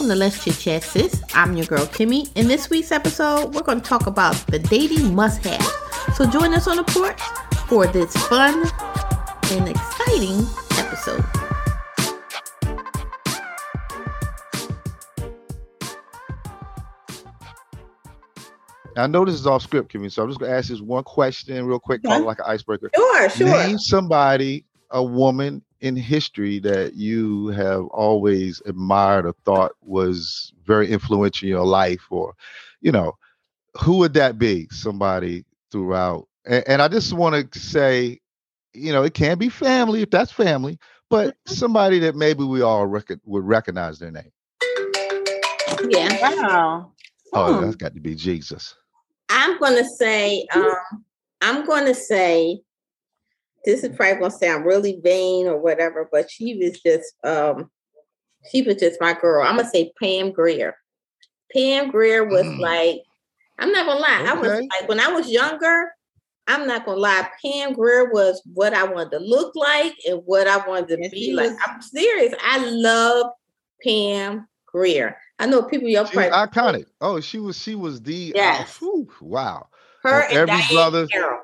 Welcome to Let's Chit Chat Sis. I'm your girl Kimmy. In this week's episode, we're going to talk about the dating must have. So join us on the porch for this fun and exciting episode. I know this is off script, Kimmy, so I'm just gonna ask this one question real quick, it like an icebreaker. Sure, sure. Name somebody, a woman in history that you have always admired or thought was very influential in your life, or you know, who would that be? Somebody throughout. And, and I just want to say, you know, it can be family if that's family, but Mm-hmm. somebody that maybe we all rec- would recognize their name. Yeah. Wow. Oh, Hmm. that's got to be Jesus. I'm going to say, um, I'm going to say, this is probably going to sound really vain or whatever, but she was just, um, she was just my girl. I'm going to say Pam Grier. Pam Grier was Mm. like, I'm not going to lie. I was like, when I was younger, I'm not going to lie. Pam Grier was what I wanted to look like and what I wanted to be like. was. I'm serious. I love Pam Grier. I know people, She probably iconic. Oh, she was she was the uh, Yes. whew, wow. her on and every Diahann brother- Carroll.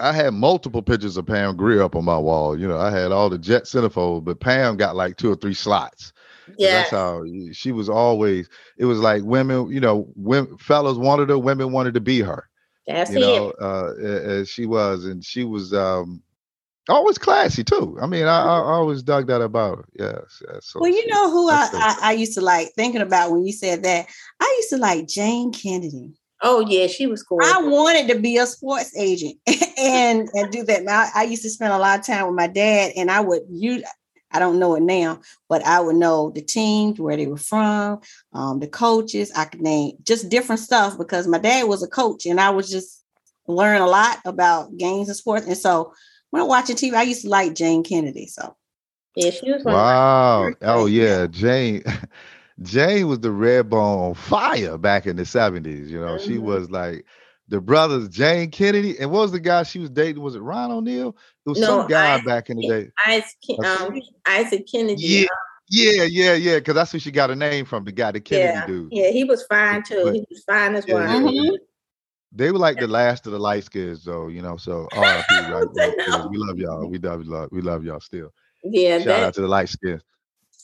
I had multiple pictures of Pam Grier up on my wall. You know, I had all the Jet centerfold, but Pam got like two or three slots. Yeah. That's how she was always. It was like women, you know, women, fellas wanted her, women wanted to be her. That's you it. know, uh, as she was, and she was um always classy too. I mean, I, I I always dug that about her. Yes, yes. So Well, you she- know who I, I, I used to like thinking about when you said that? I used to like Jayne Kennedy. Oh yeah, she was cool. I wanted to be a sports agent and and do that. Now I used to spend a lot of time with my dad, and I would you. I don't know it now, but I would know the teams, where they were from, um, the coaches. I could name just different stuff because my dad was a coach, and I was just learn a lot about games and sports. And so when I'm watching TV, I used to like Jayne Kennedy. So yeah, she was Wow. Oh yeah, Jayne. Jayne was the red bone on fire back in the 70s. You know, she Mhm. was like the brothers Jayne Kennedy. And what was the guy she was dating? Was it Ron O'Neal? It was No, some guy back in the day. Isaac, um, Isaac Kennedy. Yeah, uh, yeah, yeah, yeah. Because that's who she got her name from, the guy, the Kennedy yeah, dude. yeah, he was fine too. But- he was fine as Yeah, well. yeah, Mhm. They were like the last of the light skins, though, you know. So RIP, right? I light We love y'all. We love, love we love y'all still. Yeah, Shout that out to the light skins.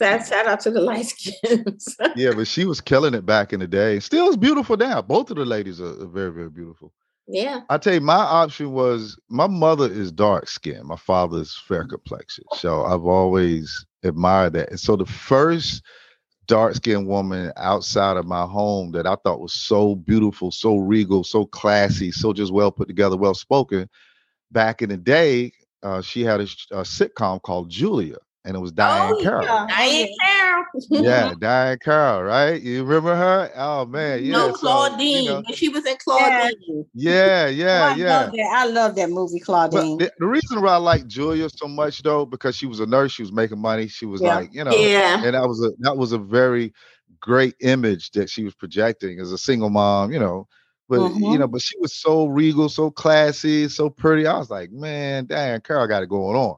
Shout, shout out to the light skins. Yeah, but she was killing it back in the day. Still is beautiful now. Both of the ladies are, are very, very beautiful. yeah, I tell you, my option was my mother is dark skinned, my father's fair complexion. So I've always admired that. And so the first dark skinned woman outside of my home that I thought was so beautiful, so regal, so classy, so just well put together, well spoken. Back in the day, uh, she had a, a sitcom called Julia, and it was Diahann Oh, Carroll. yeah. Diahann Carroll. Yeah, Diahann Carroll, right? You remember her? Oh man, yeah. no, so, you Claudine. know, when she was in Claudine. yeah, Oh, yeah, I yeah. love that. I love that movie, Claudine. the, the reason why I like Julia so much though, because she was a nurse, she was making money, she was Yeah. like, you know, Yeah, and that was a that was a very great image that she was projecting as a single mom, you know. But you Mhm. know, but she was so regal, so classy, so pretty. I was like, man, Diahann Carroll got it going on.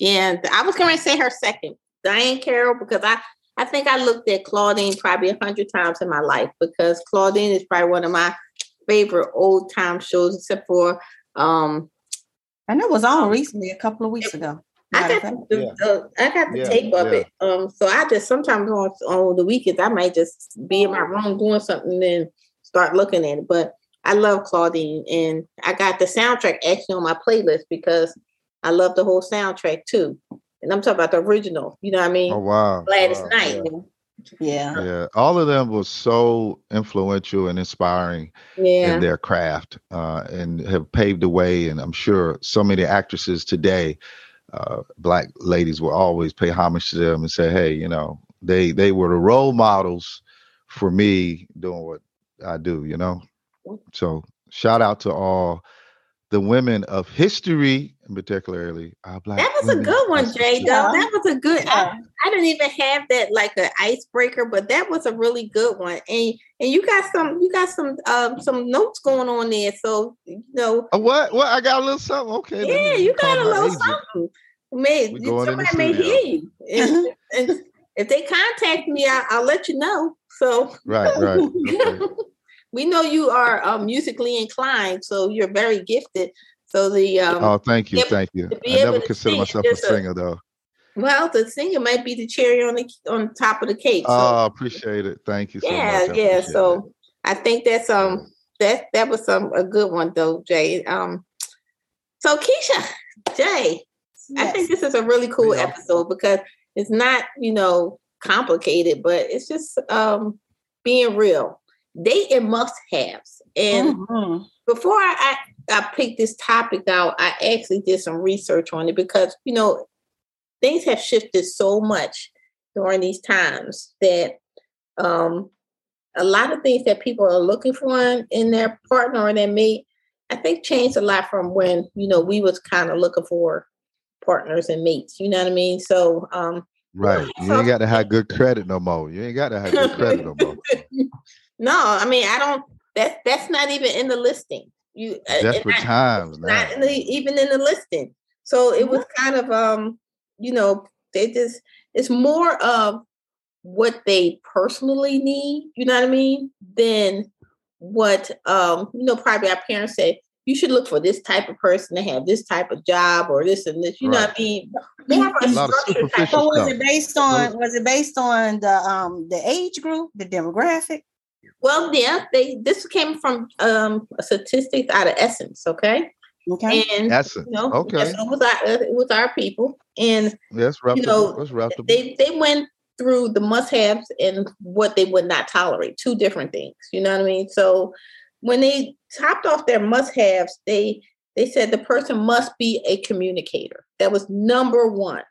Yeah. I was going to say her second, Diahann Carroll, because I I think I looked at Claudine probably a hundred times in my life because Claudine is probably one of my favorite old time shows, except for um and it was on recently, a couple of weeks ago. I got the, Yeah. the- I got the Yeah, tape of yeah. it. Um, so I just sometimes on on the weekends I might just be in my room doing something and start looking at it. But I love Claudine, and I got the soundtrack actually on my playlist because I love the whole soundtrack too. And I'm talking about the original. You know what I mean? Oh wow. Gladys wow, Knight. Yeah. Yeah. yeah, all of them were so influential and inspiring Yeah. in their craft uh, and have paved the way. And I'm sure so many actresses today, uh, black ladies, will always pay homage to them and say, "Hey, you know, they they were the role models for me doing what I do." You know, so shout out to all the women of history, and particularly our black. That was a good one, Jay. history. Though that was a good. I, Yeah. I didn't even have that like an icebreaker, but that was a really good one. And and you got some you got some um some notes going on there. So you know, Uh, what? What? I got a little something. Okay. yeah, let you got a little agent. something. Man, We going in the somebody may hear you. And, and if they contact me, I, will let you know. So right, right. Okay. we know you are um, musically inclined, so you're very gifted. So the um, oh, thank you, thank you. I never consider myself a singer, a, though. Well, the singer might be the cherry on the on top of the cake. So. Oh, appreciate it. Thank you. So yeah, much. yeah. So it. I think that's um that that was some a good one though, Jay. Um, so Keisha, Jay, yes. I think this is a really cool yeah. episode because it's not you know complicated, but it's just um being real. Dating must haves, and mm-hmm. before I, I I picked this topic out, I actually did some research on it because you know things have shifted so much during these times that um a lot of things that people are looking for in, in their partner or their mate, I think changed a lot from when, you know, we was kind of looking for partners and mates. You know what I mean? So um Right. You ain't got to have good credit no more. You ain't got to have good credit no more. no, I mean I don't that's that's not even in the listing. You desperate I, times not in the, even in the listing. So it was kind of um, you know, they just it's more of what they personally need, you know what I mean, than what um, you know, probably our parents say, you should look for this type of person to have this type of job or this and this, you right. know what I mean? More a structure type. So was it based on was it based on the um the age group, the demographic? Well, yeah, they this came from um statistics out of Essence, okay? Okay. And Essence. You know, okay. Yes, it was our it was our people. And yes, you know, they they went through the must haves and what they would not tolerate. Two different things. You know what I mean? So when they topped off their must haves, they they said the person must be a communicator. That was number one.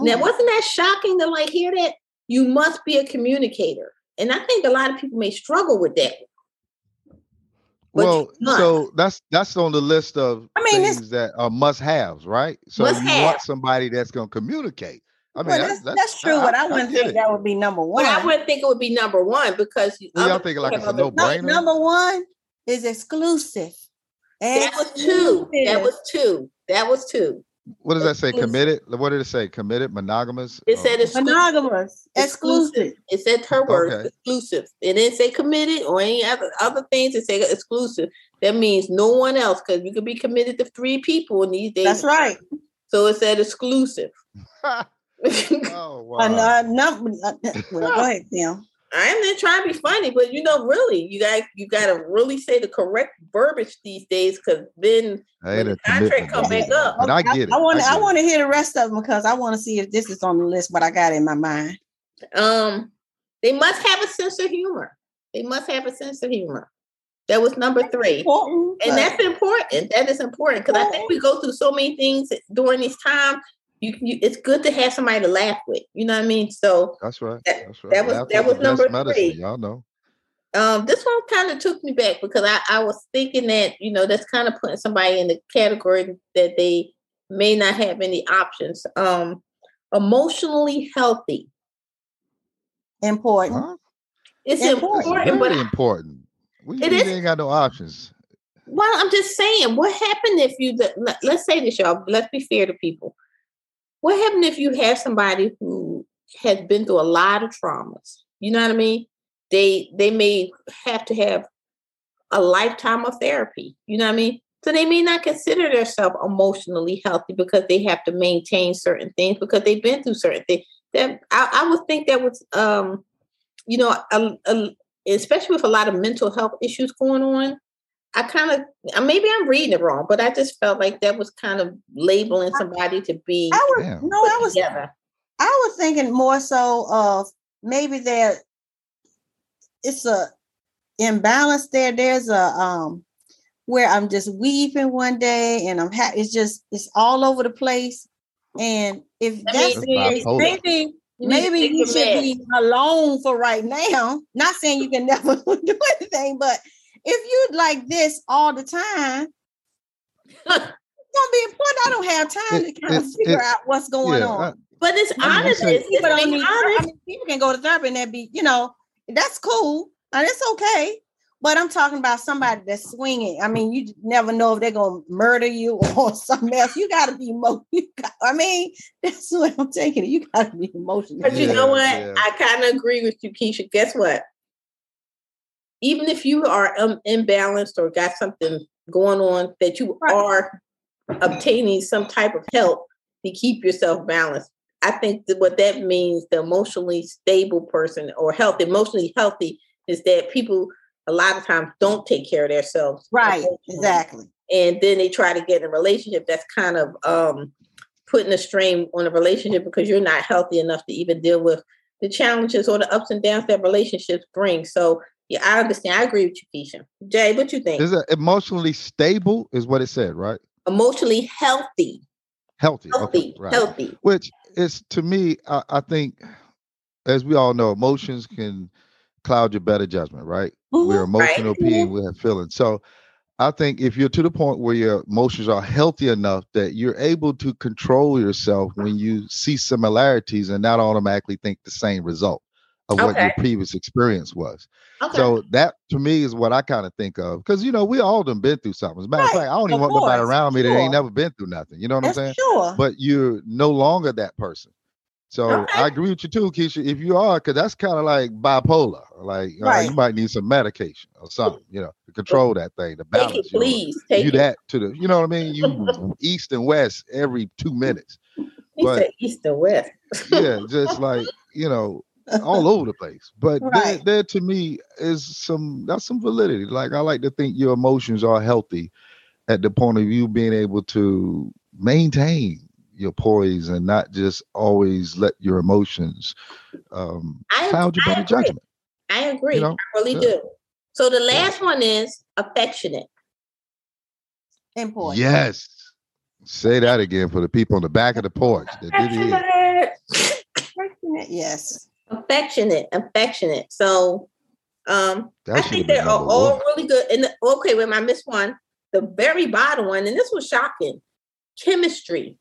Now, wasn't that shocking to like hear that? You must be a communicator. And I think a lot of people may struggle with that. well, so that's that's on the list of I mean, things that are must haves, right? So you have. want somebody that's going to communicate. I mean, well, that's, that's, that's, true, I, but I, I wouldn't think it. that would be number one. Well, I wouldn't think it would be number one because well, y'all thinking like it's a no brainer. Number one is exclusive. That was two. That was two. That was two. What does that say? Committed? What did it say? Committed, monogamous? It said exclusive. monogamous, exclusive. It said her word, okay. exclusive. It didn't say committed or any other other things. It said exclusive. That means no one else because you could be committed to three people in these days. That's right. So it said exclusive. oh wow! uh, no, uh, well, go ahead, Tim. I'm not trying to be funny, but you know, really, you guys, you got to really say the correct verbiage these days, because then when the contract come back up. But I get it. I want, I, I want to hear the rest of them because I want to see if this is on the list. What I got in my mind. Um, they must have a sense of humor. They must have a sense of humor. That was number three, and that's important. That is important because I think we go through so many things during this time you, you, it's good to have somebody to laugh with. You know what I mean? So that's right. That, that's right. that was that was number three. Y'all know. Um, this one kind of took me back because I, I was thinking that you know that's kind of putting somebody in the category that they may not have any options. Um, emotionally healthy. Important. Huh? It's important. important Very important. We, it we is, ain't got no options. Well, I'm just saying, what happened if you? Let's say this, y'all. Let's be fair to people what happened if you have somebody who has been through a lot of traumas? You know what I mean? They they may have to have a lifetime of therapy. You know what I mean? So they may not consider themselves emotionally healthy because they have to maintain certain things because they've been through certain things. That I, I would think that was, um, you know, a, a, especially with a lot of mental health issues going on. I kind of uh, maybe I'm reading it wrong, but I just felt like that was kind of labeling somebody to be. I was no, I was together. I was thinking more so of maybe there. It's a imbalance there. There's a um where I'm just weeping one day and I'm happy. It's just it's all over the place. And if that's the case, maybe maybe you should be alone for right now. Not saying you can never do anything, but if you'd like this all the time, it's gonna be important. I don't have time it, to kind it, of figure it, out what's going yeah, on. I, but it's honest. It's, people, don't honest. I mean, people can go to therapy and that be, you know, that's cool and it's okay. But I'm talking about somebody that's swinging. I mean, you never know if they're gonna murder you or something else. You got to be emo- I mean, that's what I'm taking. It. You got to be emotional. But you Yeah, know what? yeah. I kind of agree with you, Keisha. Guess what? Even if you are um, imbalanced or got something going on, that you are obtaining some type of help to keep yourself balanced. I think that what that means, the emotionally stable person or health, emotionally healthy, is that people a lot of times don't take care of themselves. Right, exactly. and then they try to get in a relationship that's kind of um, putting a strain on a relationship because you're not healthy enough to even deal with the challenges or the ups and downs that relationships bring. So yeah, I understand. I agree with you, Keisha. Jay, what you think? Is it emotionally stable? Is what it said, right? Emotionally healthy, Healthy. healthy, Okay, right. healthy. Which is to me, I, I think, as we all know, emotions can cloud your better judgment, right? We're Mhm. emotional being, we have feelings. So I think if you're to the point where your emotions are healthy enough that you're able to control yourself when you see similarities and not automatically think the same result of what your previous experience was. Okay. So that to me is what I kind of think of. Because you know, we all done been through something. As a matter of fact, I don't even want nobody around me that ain't never been through nothing. You know what I'm saying? sure. But you're no longer that person. So Okay. I agree with you too, Keisha. If you are, because that's kind of like bipolar. Like uh, you might need some medication or something, you know, to control that thing, to take balance. it, you know. Take you it. that to the, you know what I mean? You east and west every two minutes. He but- said east and west. Yeah, just like you know, all over the place. But there, Right. there to me is some that's some validity. Like I like to think your emotions are healthy at the point of you being able to maintain your poise and not just always let your emotions um I- cloud your I better agree. judgment. I agree. know, I really yeah. do. So the last one is affectionate. Important. Yes. Say that again for the people on the back of the porch that did hear. Affectionate. Yes. Affectionate, affectionate. So um That I think they're all, one. really good. And the, okay, wait, I missed one. The very bottom one, and this was shocking. Chemistry.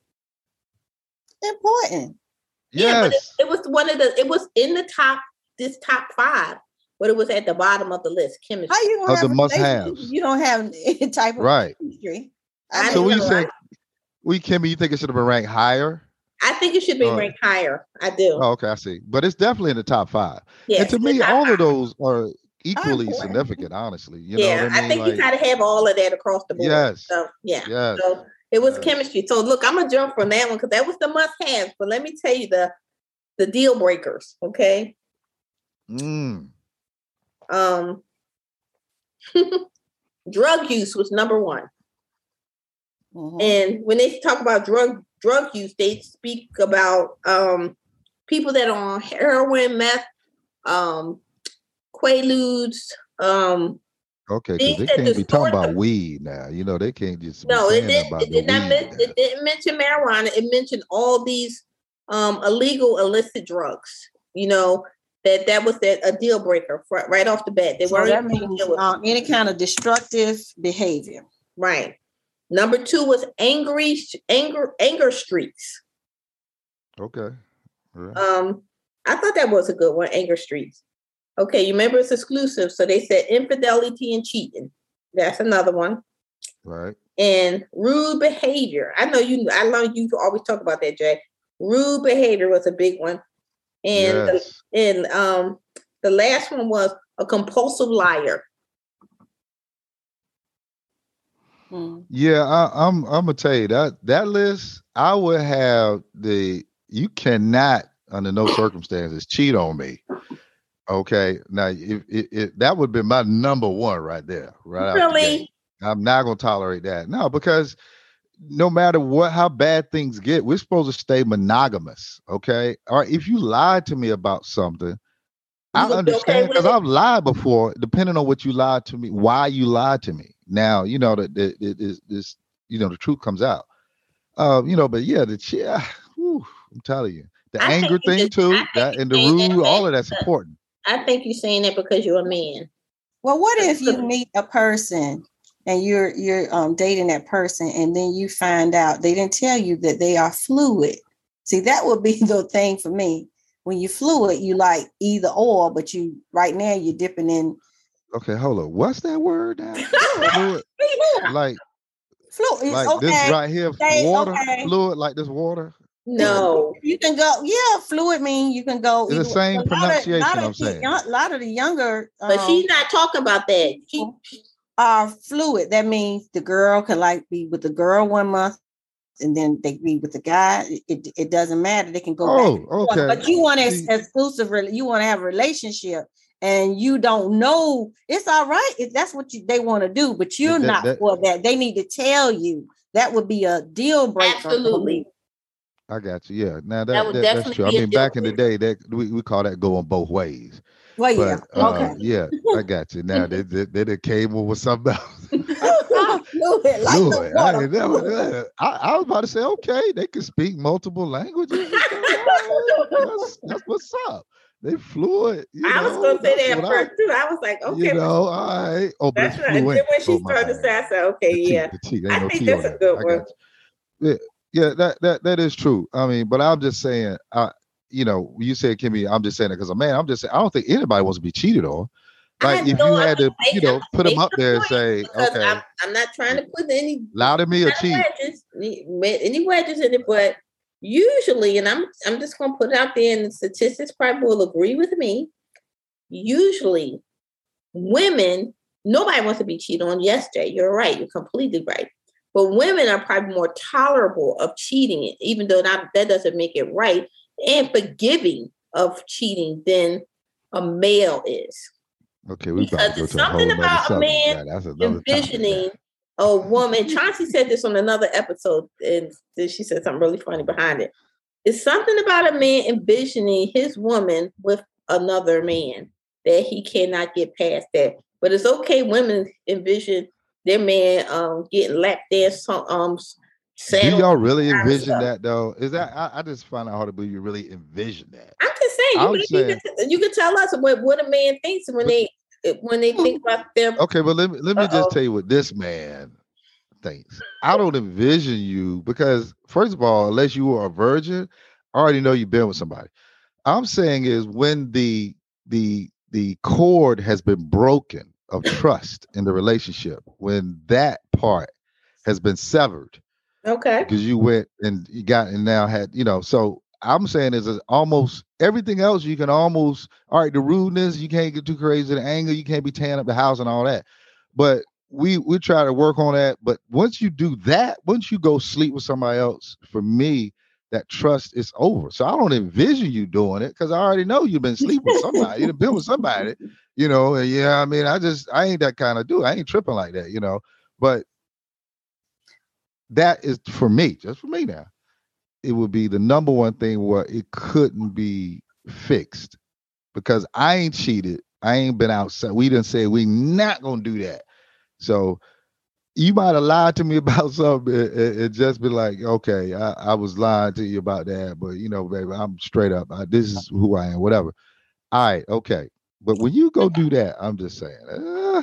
Important. Yeah, but it, it was one of the. It was in the top this top five, but it was at the bottom of the list. Chemistry. How you gonna Of have the a must-haves. relationship if You don't have any type of Right. chemistry. I So we right? think we Kimmy, you think it should have been ranked higher? I think it should be Uh, ranked higher. I do. Oh, okay, I see. But it's definitely in the top five. yes, and to me, the top all of those are equally important. significant, honestly. You yeah, know what I mean? think you Like, gotta have all of that across the board. Yes. So yeah. yes. So it was Yes. chemistry. So look, I'm gonna jump from that one because that was the must have. But let me tell you the the deal breakers. Okay. Mm. Um drug use was number one. Mhm. And when they talk about drug drug use, they speak about um people that are on heroin, meth, um, quaaludes, um, Okay, because they can't be talking about the- weed now. You know, they can't just be No, it did. about It no did not. weed Men- it didn't mention marijuana. It mentioned all these um, illegal, illicit drugs. You know that that was that a deal breaker for, right off the bat. They So weren't that means deal with it. um, any kind of destructive behavior. right. Number two was angry, anger, anger streaks. Okay. Right. Um, I thought that was a good one. Anger streaks. Okay, you remember it's exclusive, so they said infidelity and cheating. That's another one. right. and rude behavior. I know you. I know you to always talk about that, Jay. Rude behavior was a big one, and yes. the, and um the last one was a compulsive liar. Mm. Yeah, I, I'm. I'm gonna tell you that that list. I would have the. You cannot, under no circumstances, cheat on me. Okay. Now, if, if, if that would be my number one right there, right? out the. Really? I'm not gonna tolerate that. No, because no matter what, how bad things get, we're supposed to stay monogamous. Okay. Or if you lied to me about something, I okay understand because it? I've lied before. Depending on what you lied to me, why you lied to me. Now you know that that- that this this you know the truth comes out. Uh, you know, but yeah, the yeah, whew, I'm telling you, the I anger you thing just- too, that you and the saying that rude, all of that's important. I think you're saying that because you're a man. Well, what if you meet a person and you're you're um, dating that person, and then you find out they didn't tell you that they are fluid? See, that would be the thing for me. When you fluid, you like either or, but you right now you're dipping in Okay, hold on. What's that word now? fluid, like Fluid. like okay. this right here, Say, water, okay. fluid, like this water. No. You can go, yeah, fluid mean you can go. It's the same a lot of- pronunciation, lot I'm the saying. young- A lot of the younger But um, she's not talking about that. She, are fluid. That means the girl can like be with the girl one month and then they be with the guy. It, it, it doesn't matter. They can go. Oh, and okay. But you want an exclusive, you want to have a relationship and you don't know. It's all right if that's what you, they want to do, but you're that- not that- for that. They need to tell you. That would be a deal breaker. for me. Absolutely. I got you. Yeah. Now that, That would that- that's definitely true. I mean, deal back in the day, that we, we call that going both ways. Well, yeah. Uh, okay. yeah, I got you. Now they they, they done came up with something else. fluid, like the Fluid. I, water. ain't never, I, I was about to say, okay, they can speak multiple languages. and stuff. All right, That's, that's what's up. They fluid. You I was gonna say that first too. I was like, okay, You know, all right. Oh, but that's right. And then when she Oh, started to say, I said, okay, The yeah. the T. Ain't I no think that's a that. good one. Yeah, yeah, that that that is true. I mean, but I'm just saying, I you know, you said Kimmy, I'm just saying it because man, I'm just saying, I don't think anybody wants to be cheated on. Like if you had to, you know, put them up there and say, okay, I'm, I'm not trying to put any allow me or cheat. any wedges in it, but usually, and I'm I'm just gonna put it out there, and the statistics probably will agree with me. Usually, women, nobody wants to be cheated on. Yesterday, you're right. You're completely right. But women are probably more tolerable of cheating, even though that, that doesn't make it right, and forgiving of cheating than a male is. Okay, we Because go it's to a whole something about a man. That's another topic. A woman. Chauncey said this on another episode, and then she said something really funny behind it. It's something about a man envisioning his woman with another man that he cannot get past that. But it's okay. Women envision their man um, getting lap dance um Do y'all really envision that though? Is that I, I just find it hard to believe you really envision that. I'm just saying, you, can, you, can, you can tell us what, what a man thinks when they when they think about their Okay, but let me let me Uh-oh. just tell you what this man thinks. I don't envision you because first of all, unless you are a virgin, I already know you've been with somebody. I'm saying is when the the the cord has been broken of trust in the relationship, when that part has been severed okay. because you went and you got and now had you know so i'm saying is almost everything else you can almost all right the rudeness you can't get too crazy the anger you can't be tearing up the house and all that but we we try to work on that but once you do that once you go sleep with somebody else for me that trust is over so i don't envision you doing it because i already know you've been sleeping with somebody you've been with somebody you know and yeah i mean i just i ain't that kind of dude i ain't tripping like that you know but that is for me, just for me now. It would be the number one thing where it couldn't be fixed because I ain't cheated. I ain't been outside. We didn't say we not gonna do that. So you might have lied to me about something and, just be like, okay, I, I was lying to you about that, but you know, baby, I'm straight up. I, this is who I am, whatever. All right, okay. But when you go do that, I'm just saying, uh,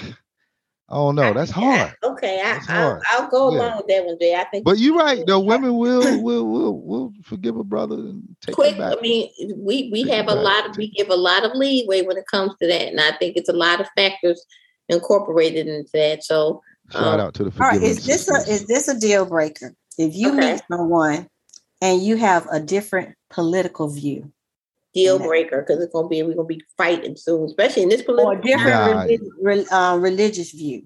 I don't know. That's hard. Okay, I, That's I'll. I'll go Yeah. along with that one, Jay. I think. But you're right. though. women will will will will forgive a brother and take quick. him back. I mean, we we Take have a lot of we give a lot of leeway when it comes to that, and I think it's a lot of factors incorporated into that. So Shout um, out to the All right, is this a is this a deal breaker? If you Okay. meet someone and you have a different political view deal breaker because it's gonna be we're gonna be fighting soon, especially in this political. a different Nah. relig- re- uh, religious view,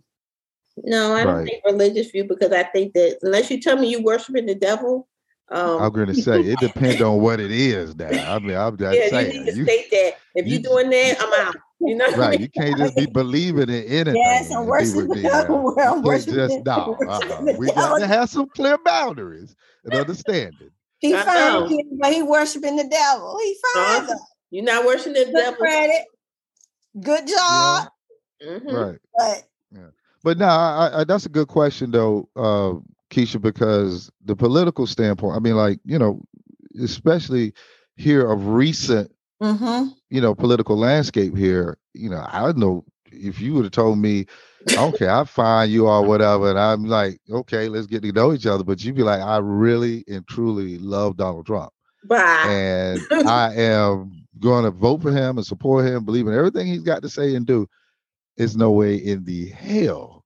No, I don't Right. think religious view because I think that unless you tell me you worshiping the devil, um, I'm gonna say it depends on what it is. Now, I mean, I'm just yeah, you saying. need to You, state that. If you- you, doing that, I'm out. You know, what I right? mean? You can't just be believing in anything. Yes, I'm and be worshiping with me the now. devil. You I'm can't worshiping just no. The We got to have some clear boundaries and understanding. He I fine, know. kid, but he worshiping the devil. He fine. Uh, though. you're not worshiping the Good devil. credit, good job, Mhm. Right. but But no, I, I, that's a good question though, uh, Keisha, because the political standpoint. I mean, like you know, especially here of recent mm-hmm. you know, political landscape here, you know, I don't know if you would have told me, okay, I find you or whatever, and I'm like, okay, let's get to know each other. But you'd be like, I really and truly love Donald Trump. Bye. And I am going to vote for him and support him, believe in everything he's got to say and do. it's no way in the hell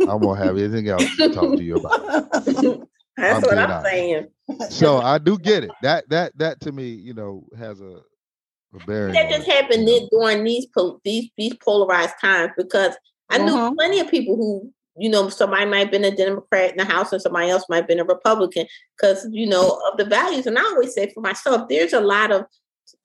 I'm gonna have anything else to talk to you about. That's I'm what I'm honest. saying. So I do get it. That that that to me, you know, has a, a bearing. That just happened then during these pol- these these polarized times because I knew Mhm. plenty of people who you know somebody might have been a Democrat in the House and somebody else might have been a Republican because you know of the values. And I always say for myself, there's a lot of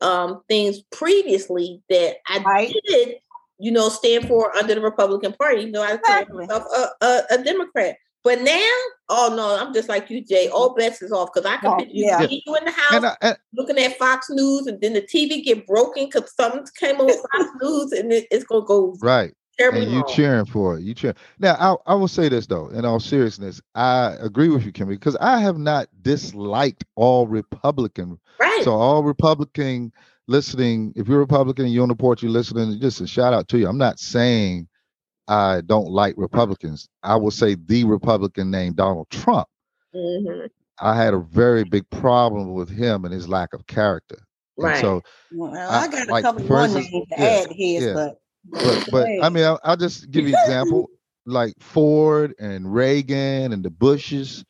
um, things previously that I Right. did, you know, stand for under the Republican Party. You know, I consider Exactly. myself a, a, a Democrat. But now, oh no, I'm just like you, Jay. All bets is off because I can Oh, picture you, yeah. see you in the house And I, and looking at Fox News, and then the TV get broken because something came on Fox News, and it, it's gonna go right. Terribly and you wrong. cheering for it. You cheer. Now, I, I will say this though, in all seriousness, I agree with you, Kimmy, because I have not disliked all Republican. right? So all Republican listening, if you're Republican and you're on the porch, you're listening. Just a shout out to you. I'm not saying I don't like Republicans. I will say the Republican named Donald Trump. Mhm. I had a very big problem with him and his lack of character. And Right. so, Well, I- I got a like, couple for more names to yeah, add to his, yeah. but but but I mean, I'll, I'll just give you an example. Like Ford and Reagan and the Bushes,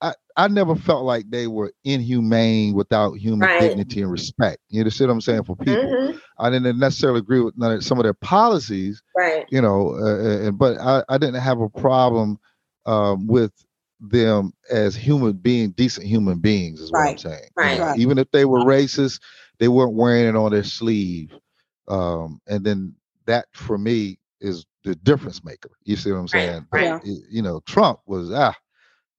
I I never felt like they were inhumane without human Right. dignity and respect. You know, see what I'm saying for people. Mhm. I didn't necessarily agree with none of, some of their policies, Right. you know, uh, uh, but I, I didn't have a problem um, with them as human being, decent human beings, is what I'm Right. saying. you Right. know. Right. Even if they were racist, they weren't wearing it on their sleeve. Um, and then that for me is the difference maker. You see what I'm saying? right. Yeah. You know, Trump was ah.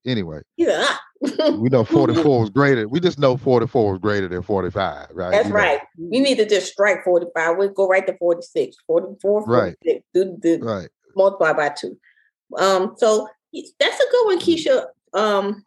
Anyway, Yeah. we know 44 was greater. We just know 44 was greater than 45, right? That's You know, right. We need to just strike 45. We'll go right to 46. 44, Right. Do, do, Right. multiply by two. Um, so that's a good one, Keisha. Um,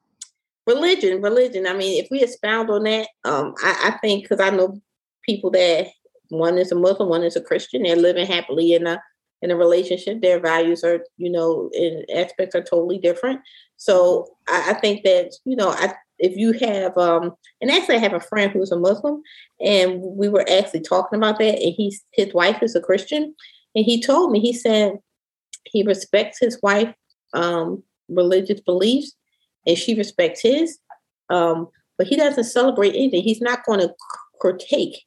religion, religion. I mean, if we expound on that, um, I, I think because I know people that one is a Muslim, one is a Christian. They're living happily in a in a relationship. Their values are, you know, in aspects are totally different. So I, I think that you know, I if you have um, and actually, I have a friend who's a Muslim, and we were actually talking about that, and he's his wife is a Christian, and he told me he said he respects his wife um, religious beliefs and she respects his um, but he doesn't celebrate anything he's not going to critique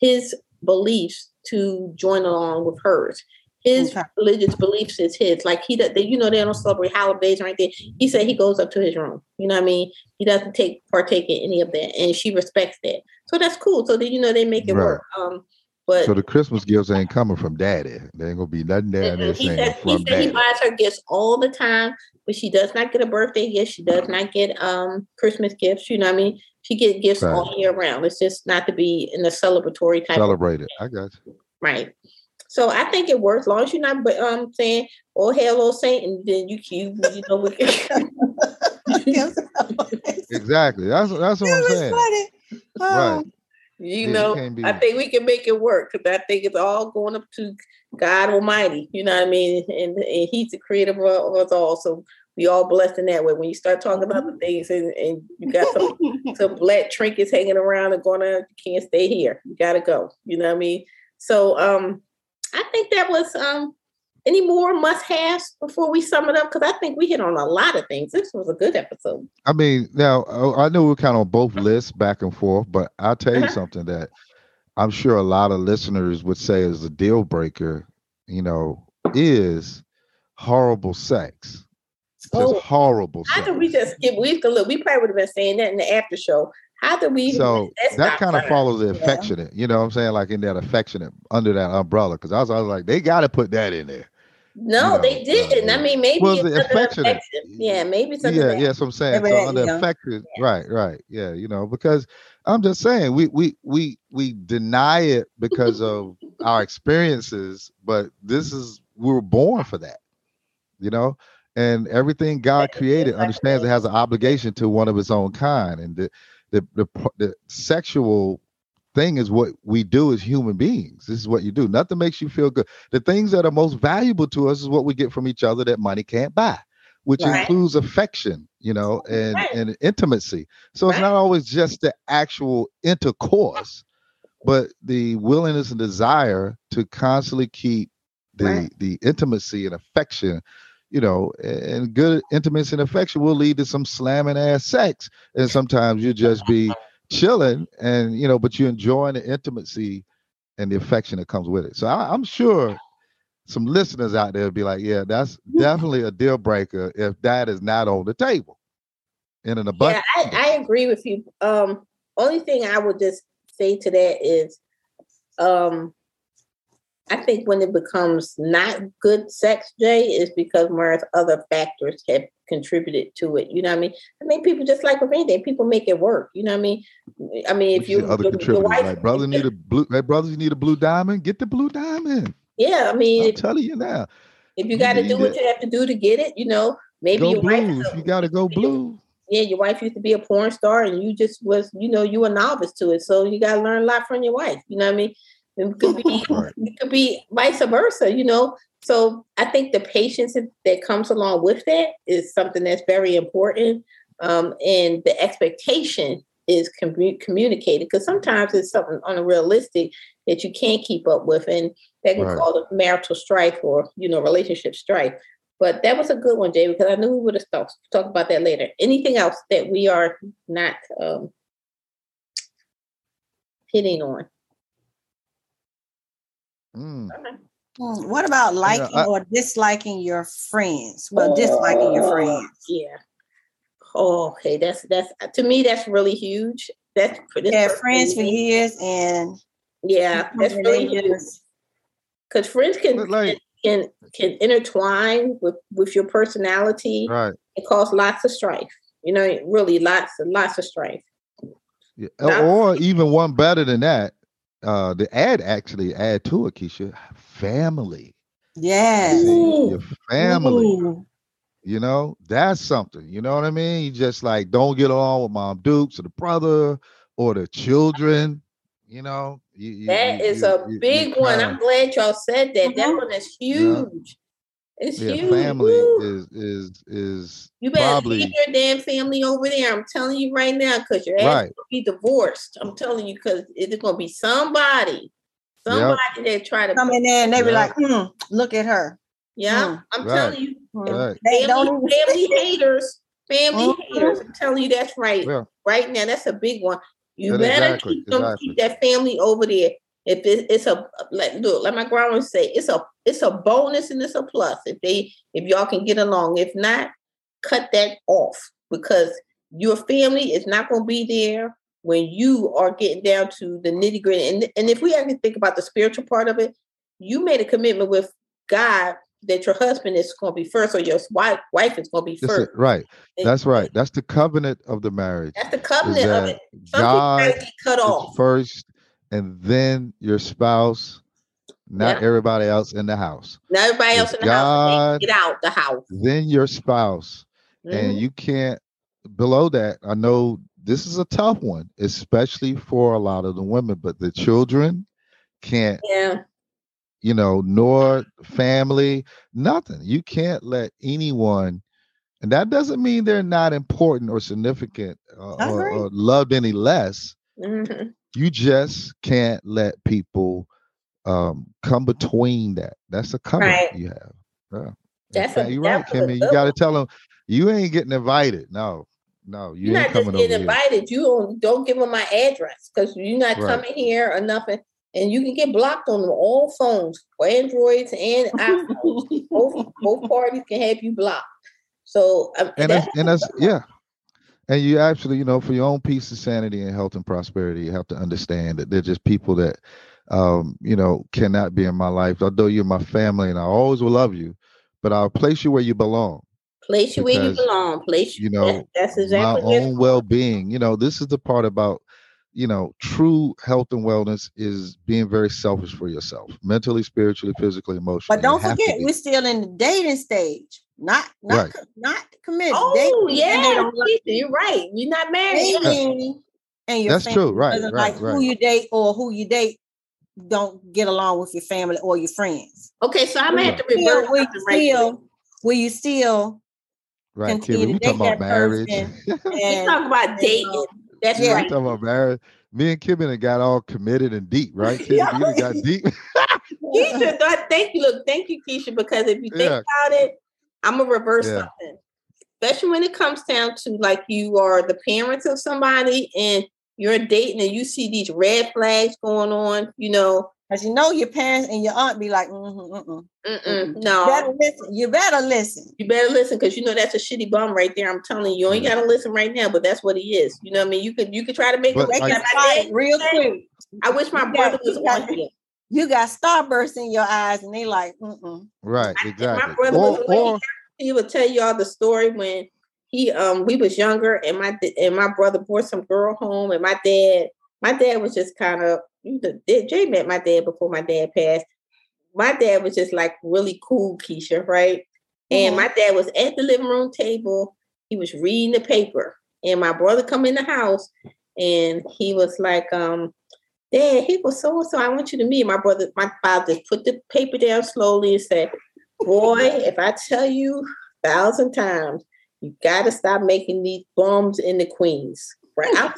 his beliefs to join along with hers his Okay. religious beliefs is his like he does they, you know they don't celebrate holidays or anything he said he goes up to his room you know what i mean he doesn't take partake in any of that and she respects that so that's cool so then you know they make it Right. work um but So the Christmas gifts ain't coming from daddy. There ain't gonna be nothing down there Mm-mm. He saying said, he from said he daddy. buys her gifts all the time, but she does not get a birthday gift. She does not get um Christmas gifts. You know what I mean? She gets gifts Right. all year round. It's just not to be in a celebratory type of Celebrate it. I got you. right. So I think it works. As long as you're not um saying, "Oh hell, oh Satan," then you you you know what. Exactly. That's that's what I'm saying. funny. Right. Oh, You Yeah, know, be- I think we can make it work because I think it's all going up to God Almighty. You know what I mean? And, and He's the creator of us all. So we all blessed in that way. When you start talking about the things and, and you got some, some black trinkets hanging around and going on, you can't stay here. You got to go. You know what I mean? So um, I think that was um, any more must haves before we sum it up because I think we hit on a lot of things. This was a good episode. I mean, now uh, I know we're kind of on both lists back and forth, but I'll tell you Uh-huh. something that I'm sure a lot of listeners would say is a deal breaker, you know, is horrible sex. Just Oh, horrible How did we just skip? We could look. We probably would have been saying that in the after show. How did we? so that kind of follows the Yeah. affectionate, you know what I'm saying? Like in that affectionate under that umbrella. Cause I was, I was like, they gotta put that in there. No, you they didn't. uh, I mean, maybe Well, it's affectionate. affection. Yeah, maybe something. yeah, yeah, so I'm saying. So that, under yeah. right, right. Yeah, you know, because I'm just saying we we we we deny it because of our experiences, but this is we were born for that. You know? And everything God created understands it has an obligation to one of its own kind. And the the the, the sexual thing is what we do as human beings. This is what you do. Nothing makes you feel good. The things that are most valuable to us is what we get from each other that money can't buy, which Right. includes affection, you know, and Right. and intimacy. So it's not always just the actual intercourse, but the willingness and desire to constantly keep the Right. the intimacy and affection you know and good intimacy and affection will lead to some slamming ass sex. And sometimes you just be chilling and you know but you're enjoying the intimacy and the affection that comes with it. So I, i'm sure some listeners out there will be like yeah that's definitely a deal breaker if that is not on the table. In an Yeah, abundance. I, I agree with you. Um, only thing I would just say to that is, um, I think when it becomes not good sex, Jay, is because more other factors have contributed to it. You know what I mean? I mean, people just like with anything, people make it work. You know what I mean? I mean, if you other your- your wife- like brother need a blue hey brothers you need a blue diamond get the blue diamond yeah, I mean, i'm if, telling you now if you got to do what it. you have to do to get it, you know, maybe go your wife blue is a- you gotta go blue yeah, your wife used to be a porn star and you just was, you know, you a novice to it. So you gotta learn a lot from your wife. You know what I mean? It could be Right. it could be vice versa, you know. So I think the patience that- comes along with that is something that's very important. Um, and the expectation is commu- communicated because sometimes it's something unrealistic that you can't keep up with, and that can Right. cause marital strife or you know relationship strife. But that was a good one, Jay, because I knew we would have talked talk about that later. Anything else that we are not um, hitting on? Mm. Hmm, What about liking I- or disliking your friends? Well, disliking your friends. Yeah. Oh, okay. That's that's to me that's really huge. That's for this Yeah, friends for years and Yeah, that's really they huge. Because friends can, But like- can can intertwine with with your personality right and cause lots of strife. You know, really lots and lots of strife. Yeah, Not- or even one better than that. Uh, the ad actually add to it, Keisha. Family, Yes. See, your family. Ooh. You know, that's something. You know what I mean? You just like don't get along with mom Dukes or the brother or the children. You know, you, you, That you- is you- a you- you big one. kinda- I'm glad y'all said that. That Mhm. one is huge. It's yeah, huge. family Woo. is is is You better probably leave your damn family over there. I'm telling you right now, because you're Right. will be divorced. I'm telling you, because it's gonna be somebody, somebody that try to Come in there and they be like, hmm, look at her. Yeah, Mm. I'm Right. telling you, Hmm. Right. They don't family, even family haters, family Mhm. haters. I'm telling you, that's right. Yeah. Right now, that's a big one. You That- better exactly, keep them, exactly. keep that family over there. If it, it's a like look, like my grandma would say, it's a it's a bonus and it's a plus if they if y'all can get along. If not, cut that off because your family is not going to be there when you are getting down to the nitty gritty. And and if we actually think about the spiritual part of it, you made a commitment with God that your husband is going to be first, or your wife wife is going to be first. right. And That's right. That's the covenant of the marriage. That's the covenant of it. Some God cut off. first, and then your spouse, not Yeah. everybody else in the house. Now everybody else in the house God, get out the house. then your spouse, and Mhm. you can't below that. I know this is a tough one, especially for a lot of the women, but the children can't, Yeah, you know, nor family, nothing. You can't let anyone, and that doesn't mean they're not important or significant uh, or, or loved any less. Mhm. You just can't let people um, come between that. That's a covenant Right. you have. Yeah. That's a- you're right, Kimmy. You got to tell them you ain't getting invited. No, no, you You're ain't not just getting here. invited. You don't, don't give them my address because you're not Right. coming here or nothing. And you can get blocked on all phones, Androids and iPhones. both both parties can have you blocked. So um, And that's and that's yeah. And you actually, you know, for your own peace and sanity and health and prosperity, you have to understand that they're just people that, um, you know, cannot be in my life. Although you're my family, and I always will love you, but I'll place you where you belong. place you where you belong. Place you that- know, that's exactly my own well-being you know this is the part about you know true health and wellness is being very selfish for yourself mentally spiritually physically emotionally But don't You have to forget, be. we're still in the dating stage. Not not Right. co- not committed. Oh Dating, they yeah, don't like you're right. You're not married. dating, and your That's true, right, doesn't right, who you date or who you date don't get along with your family or your friends. Okay, so I'm gonna have to Still, reverse will you right quick. still will you still right continue Kimmy, we to talking date about that marriage person We and talk about dating. uh, That's yeah. right. talking about marriage me and Kimmy done got all committed and deep right Kimmy? Yeah. you got deep Keisha, th- thank you. Look, thank you, Keisha, because if you think Yeah. about it, I'm gonna reverse Yeah. something. Especially when it comes down to like you are the parents of somebody and you're dating and you see these red flags going on, you know. Because you know your parents and your aunt be like, mm-hmm, mm-mm. Mm-mm, You no, better listen. You better listen. you better listen because you know that's a shitty bum right there. I'm telling you, you ain't gotta listen right now, but that's what he is. You know what I mean? You could you could try to make But it They like- like fight real quick. I wish my You brother got- was on here. You got starburst in your eyes, and they like, mm-mm. Right, I- exactly. My brother Or, was or he would tell y'all the story when he um we was younger and my and my brother brought some girl home and my dad my dad was just kind of Jay met my dad before my dad passed. My dad was just like really cool, Keisha, right? And Mhm. my dad was at the living room table. He was reading the paper, and my brother come in the house, and he was like, um, Dad, he was so and so. I want you to meet my brother. My father just put the paper down slowly and said, Boy, if I tell you a thousand times, you got to stop making these bums in the queens. Right? I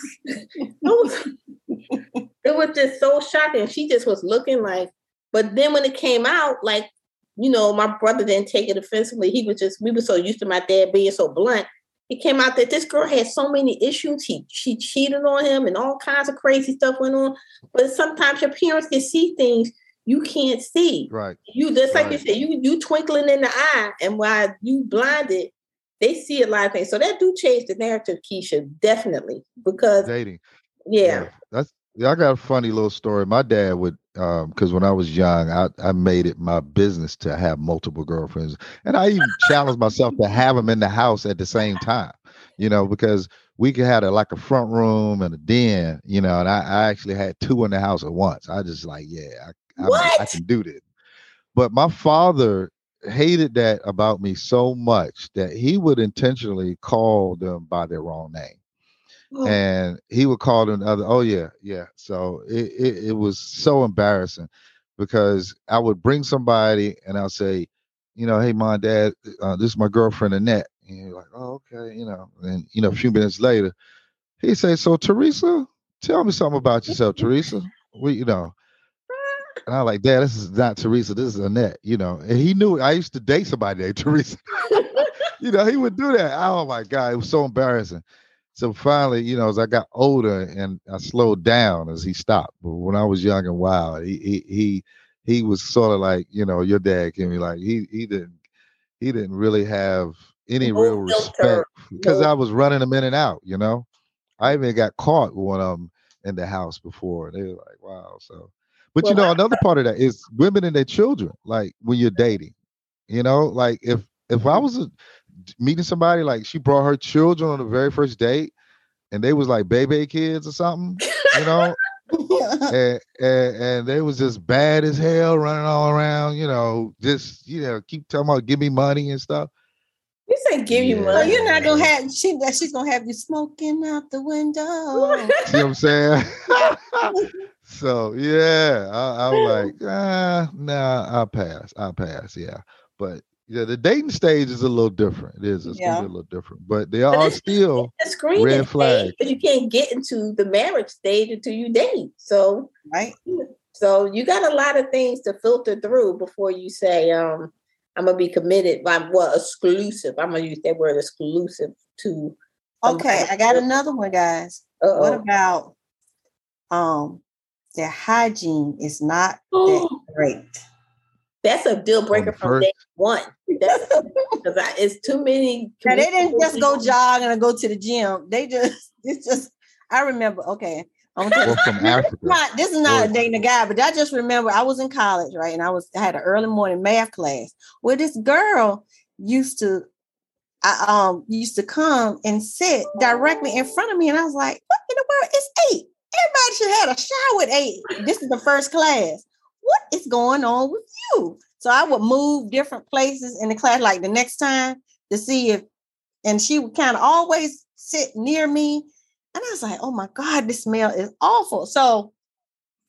was, it was just so shocking. She just was looking like, but then when it came out, like, you know, my brother didn't take it offensively. He was just, we were so used to my dad being so blunt. It came out that this girl had so many issues. He she cheated on him and all kinds of crazy stuff went on. But sometimes your parents can see things you can't see. right. You just like you said, you you twinkling in the eye, and while you blinded, they see a lot of things. So that do change the narrative, Keisha, definitely. Because Dating. yeah, That's yeah, I got a funny little story. My dad would um because when I was young, I, I made it my business to have multiple girlfriends. And I even challenged myself to have them in the house at the same time, you know, because we could have a, like a front room and a den, you know, and I, I actually had two in the house at once. I just like, yeah, I, I, I can do this. But my father hated that about me so much that he would intentionally call them by their wrong name. Oh, and he would call them other oh yeah yeah. So it, it, it was so embarrassing because i would bring somebody and i'll say you know hey mom dad uh, this is my girlfriend annette. And you're like oh okay you know and you know a few minutes later he say so teresa tell me something about yourself teresa. We you know and i'm like dad this is not teresa this is annette you know and he knew i used to date somebody named teresa you know, he would do that. Oh my God, it was so embarrassing. So finally, you know, as I got older and I slowed down as he stopped. But when I was young and wild, he he he, he was sort of like, you know, your dad can be like he he didn't he didn't really have any No real respect because no- I was running them in and out, you know. I even got caught with one of them in the house before. They were like, wow. So but you know, another part of that is women and their children, like when you're dating. You know, like if if I mm-hmm. was a, meeting somebody like she brought her children on the very first date and they was like baby kids or something, you know, and, and and they was just bad as hell running all around, you know, just you know, keep talking about give me money and stuff. you say give you Yeah. Well, money. you're not gonna have she that she's gonna have you smoking out the window. See what I'm saying? so yeah, I, I was like, ah, nah, I'll pass. I'll pass. Yeah. But yeah, the dating stage is a little different. It is. It's Yeah. gonna be a little different. But they But are it's- still the screening Red flag. stage, but you can't get into the marriage stage until you date. So right? so you got a lot of things to filter through before you say, um, I'm gonna be committed by well exclusive. I'm gonna use that word exclusive to Okay, I got another one, guys. What uh about um their hygiene is not that great? That's a deal breaker from first- day one. That's because it's too many. Now, they didn't just go communications. jogging or go to the gym. They just it's just I remember, okay. I'm gonna tell from Africa. not this is not Or- a dating a guy, but I just remember I was in college, right? And I was I had an early morning math class where this girl used to I um used to come and sit directly in front of me, and I was like, "What in the world? It's eight. Everybody should have a shower at eight. This is the first class. What is going on with you?" So I would move different places in the class, like the next time to see if, and she would kind of always sit near me, and I was like, "Oh my god, this smell is awful." So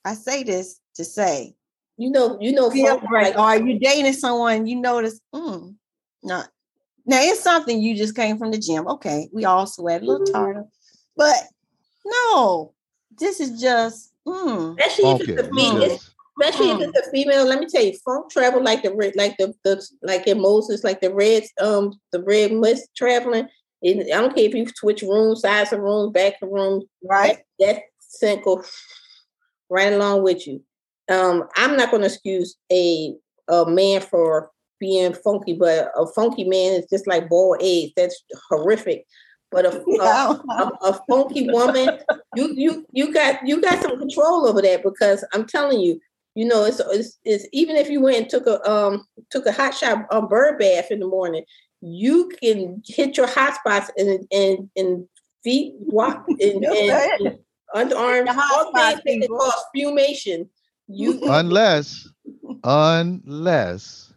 I say this to say, You know, you know, feel like- Or you dating someone you notice, mm, not now it's something you just came from the gym. Okay, we all sweat a little tartar, but no, this is just mm, especially if it's a female. Yes. especially if it's a female. Let me tell you, funk travel like the red, like the, the like in Moses, like the red um the red mist traveling. It, I don't care if you switch rooms, sides of rooms, back of rooms, Right. That, that scent go right along with you. Um, I'm not going to excuse a a man for being funky, but a funky man is just like boiled eggs. That's horrific. But a, a, Yeah. a, a funky woman, you you you got you got some control over that because I'm telling you, you know, it's it's, it's even if you went and took a um took a hot shot um, bird bath in the morning, you can hit your hot spots and and and feet walk and, and, and underarms, hot all things spots, that cause fumation. You unless, unless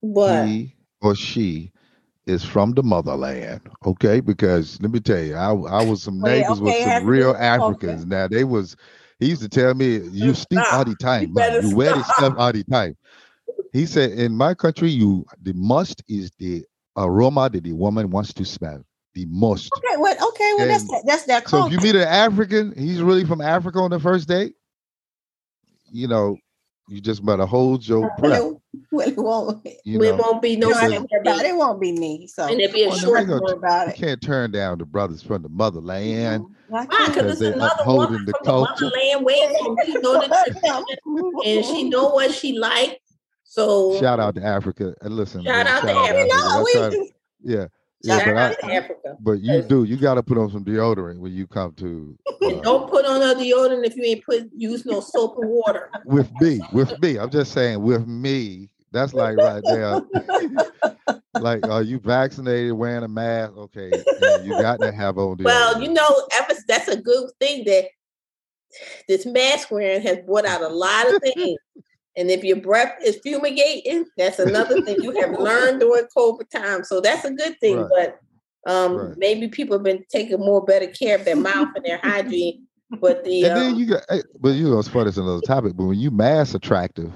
what? he or she is from the motherland. Okay, because let me tell you, I I was some Wait, neighbors okay, with some real Africans. Now they was he used to tell me you stink all the time, man. You wear this stuff all the time. He said, in my country, you the must is the aroma that the woman wants to smell. The most. Okay, well, okay, well, that's And that, that's their So if you meet an African, he's really from Africa on the first date. You know, you just better hold your breath. well, it, won't. You it won't be no You don't have to because- worry second about it. won't be me. So and it'd be a Well, short we gonna don't about you it. can't turn down the brothers from the motherland. Why Why? Because Because it's another upholding woman the from the culture. motherland where she know the tradition and she know what she like. So Shout out to Africa. And listen, Shout man, out to shout Africa. No, we- to- yeah, yeah, but I, Africa. but you do. You got to put on some deodorant when you come to. Uh, don't put on a deodorant if you ain't put use no soap and water. with me, with me. I'm just saying, with me. That's like right there. like, are you vaccinated, wearing a mask? Okay, you got to have on deodorant. Well, you know, that's a good thing that this mask wearing has brought out a lot of things. And if your breath is fumigating, that's another thing you have learned during COVID time. So that's a good thing. Right. But um, Right. maybe people have been taking more better care of their mouth and their hygiene. But the And then um, you got, but you know, it's funny. It's another topic. But when you mass attractive,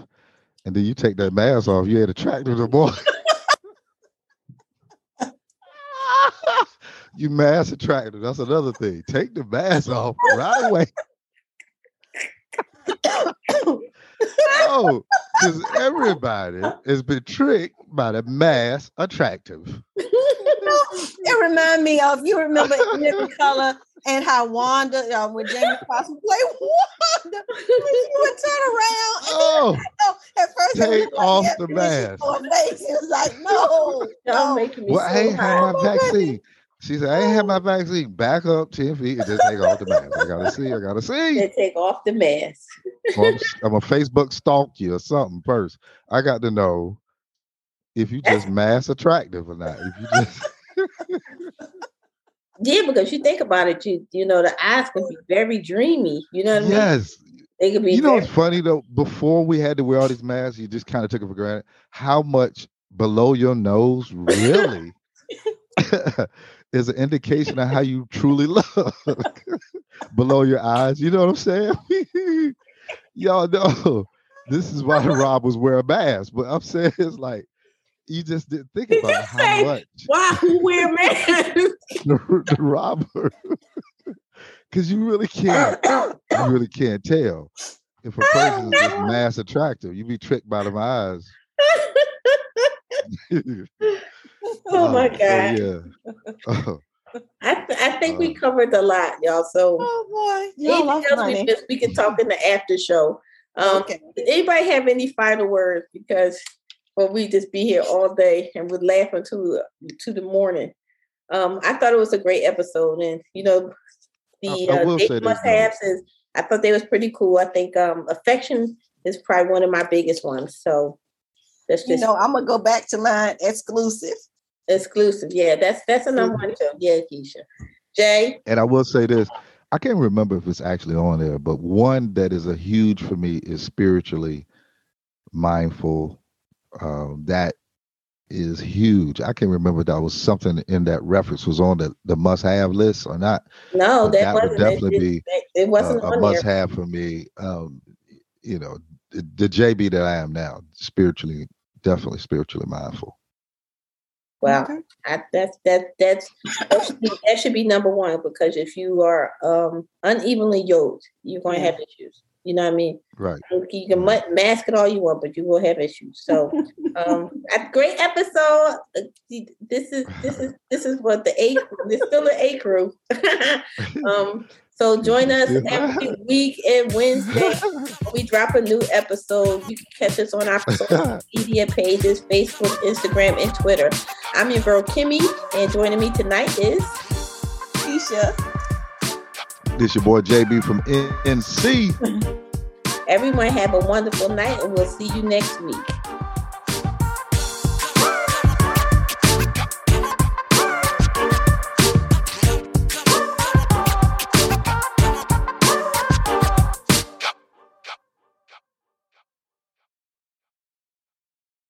and then you take that mask off, you ain't attractive no more. you mass attractive. That's another thing. Take the mask off right away. Oh, because everybody has been tricked by the mass attractive. it remind me of you remember in Living Color and how Wanda uh, when Jamie Foxx would play Wanda, she would turn around and Oh, no, at first Take looked like off yeah, the and then she mask. saw face. It was like no, y'all no. making me well, I so ain't had my vaccine. She said, I ain't had my vaccine. Back up 10 feet and just take off the mask. I gotta see. I gotta see. Then take off the mask. I'm, I'm a Facebook stalk you or something first. I got to know if you just mass attractive or not. If you just Yeah, because you think about it, you you know, the eyes can be very dreamy. You know what I mean? yes. They can be You know very what's funny though? Before we had to wear all these masks, you just kind of took it for granted how much below your nose really is an indication of how you truly look below your eyes. You know what I'm saying? Y'all know this is why Rob was wearing a mask. But I'm saying it's like you just didn't think Did about how say- much why who wear masks? the, the robber because you really can't you really can't tell if a person is just mass attractive. You be tricked by them eyes. oh my so god. yeah. I, th- I think we Uh. covered a lot, y'all. So Oh boy, y'all anything love else we money. we can talk in the after show. Um, okay. anybody have any final words? Because well, we just be here all day and would laugh until to the morning. Um, I thought it was a great episode, and you know, the I- I uh, will dating say this, must haves is. I thought they was pretty cool. I think um, affection is probably one of my biggest ones. So that's just You know, I'm gonna go back to mine exclusive. Exclusive. Yeah, that's that's a number one too. Yeah, Keisha. Jay, And I will say this. I can't remember if it's actually on there, but one that is a huge for me is spiritually mindful. Um, that is huge. I can't remember that was something in that reference was on the, the must have list or not. no, that, that would wasn't. definitely it, be, it, wasn't a, a must have for me. Um, you know, the, the JB that I am now, spiritually, definitely spiritually mindful. Wow, Okay. I, that's that that's that should, be, that should be number one because if you are um unevenly yoked, you're going to Yeah. have issues. You know what I mean? Right. You can mask it all you want, but you will have issues. So, um, a great episode. This is this is this is what the A. There's still an A crew. um, so join us every week and Wednesday. We drop a new episode. You can catch us on our social media pages, Facebook, Instagram, and Twitter. I'm your girl Kimmy, and joining me tonight is Keisha. This your boy JB from NC. Everyone have a wonderful night, and we'll see you next week.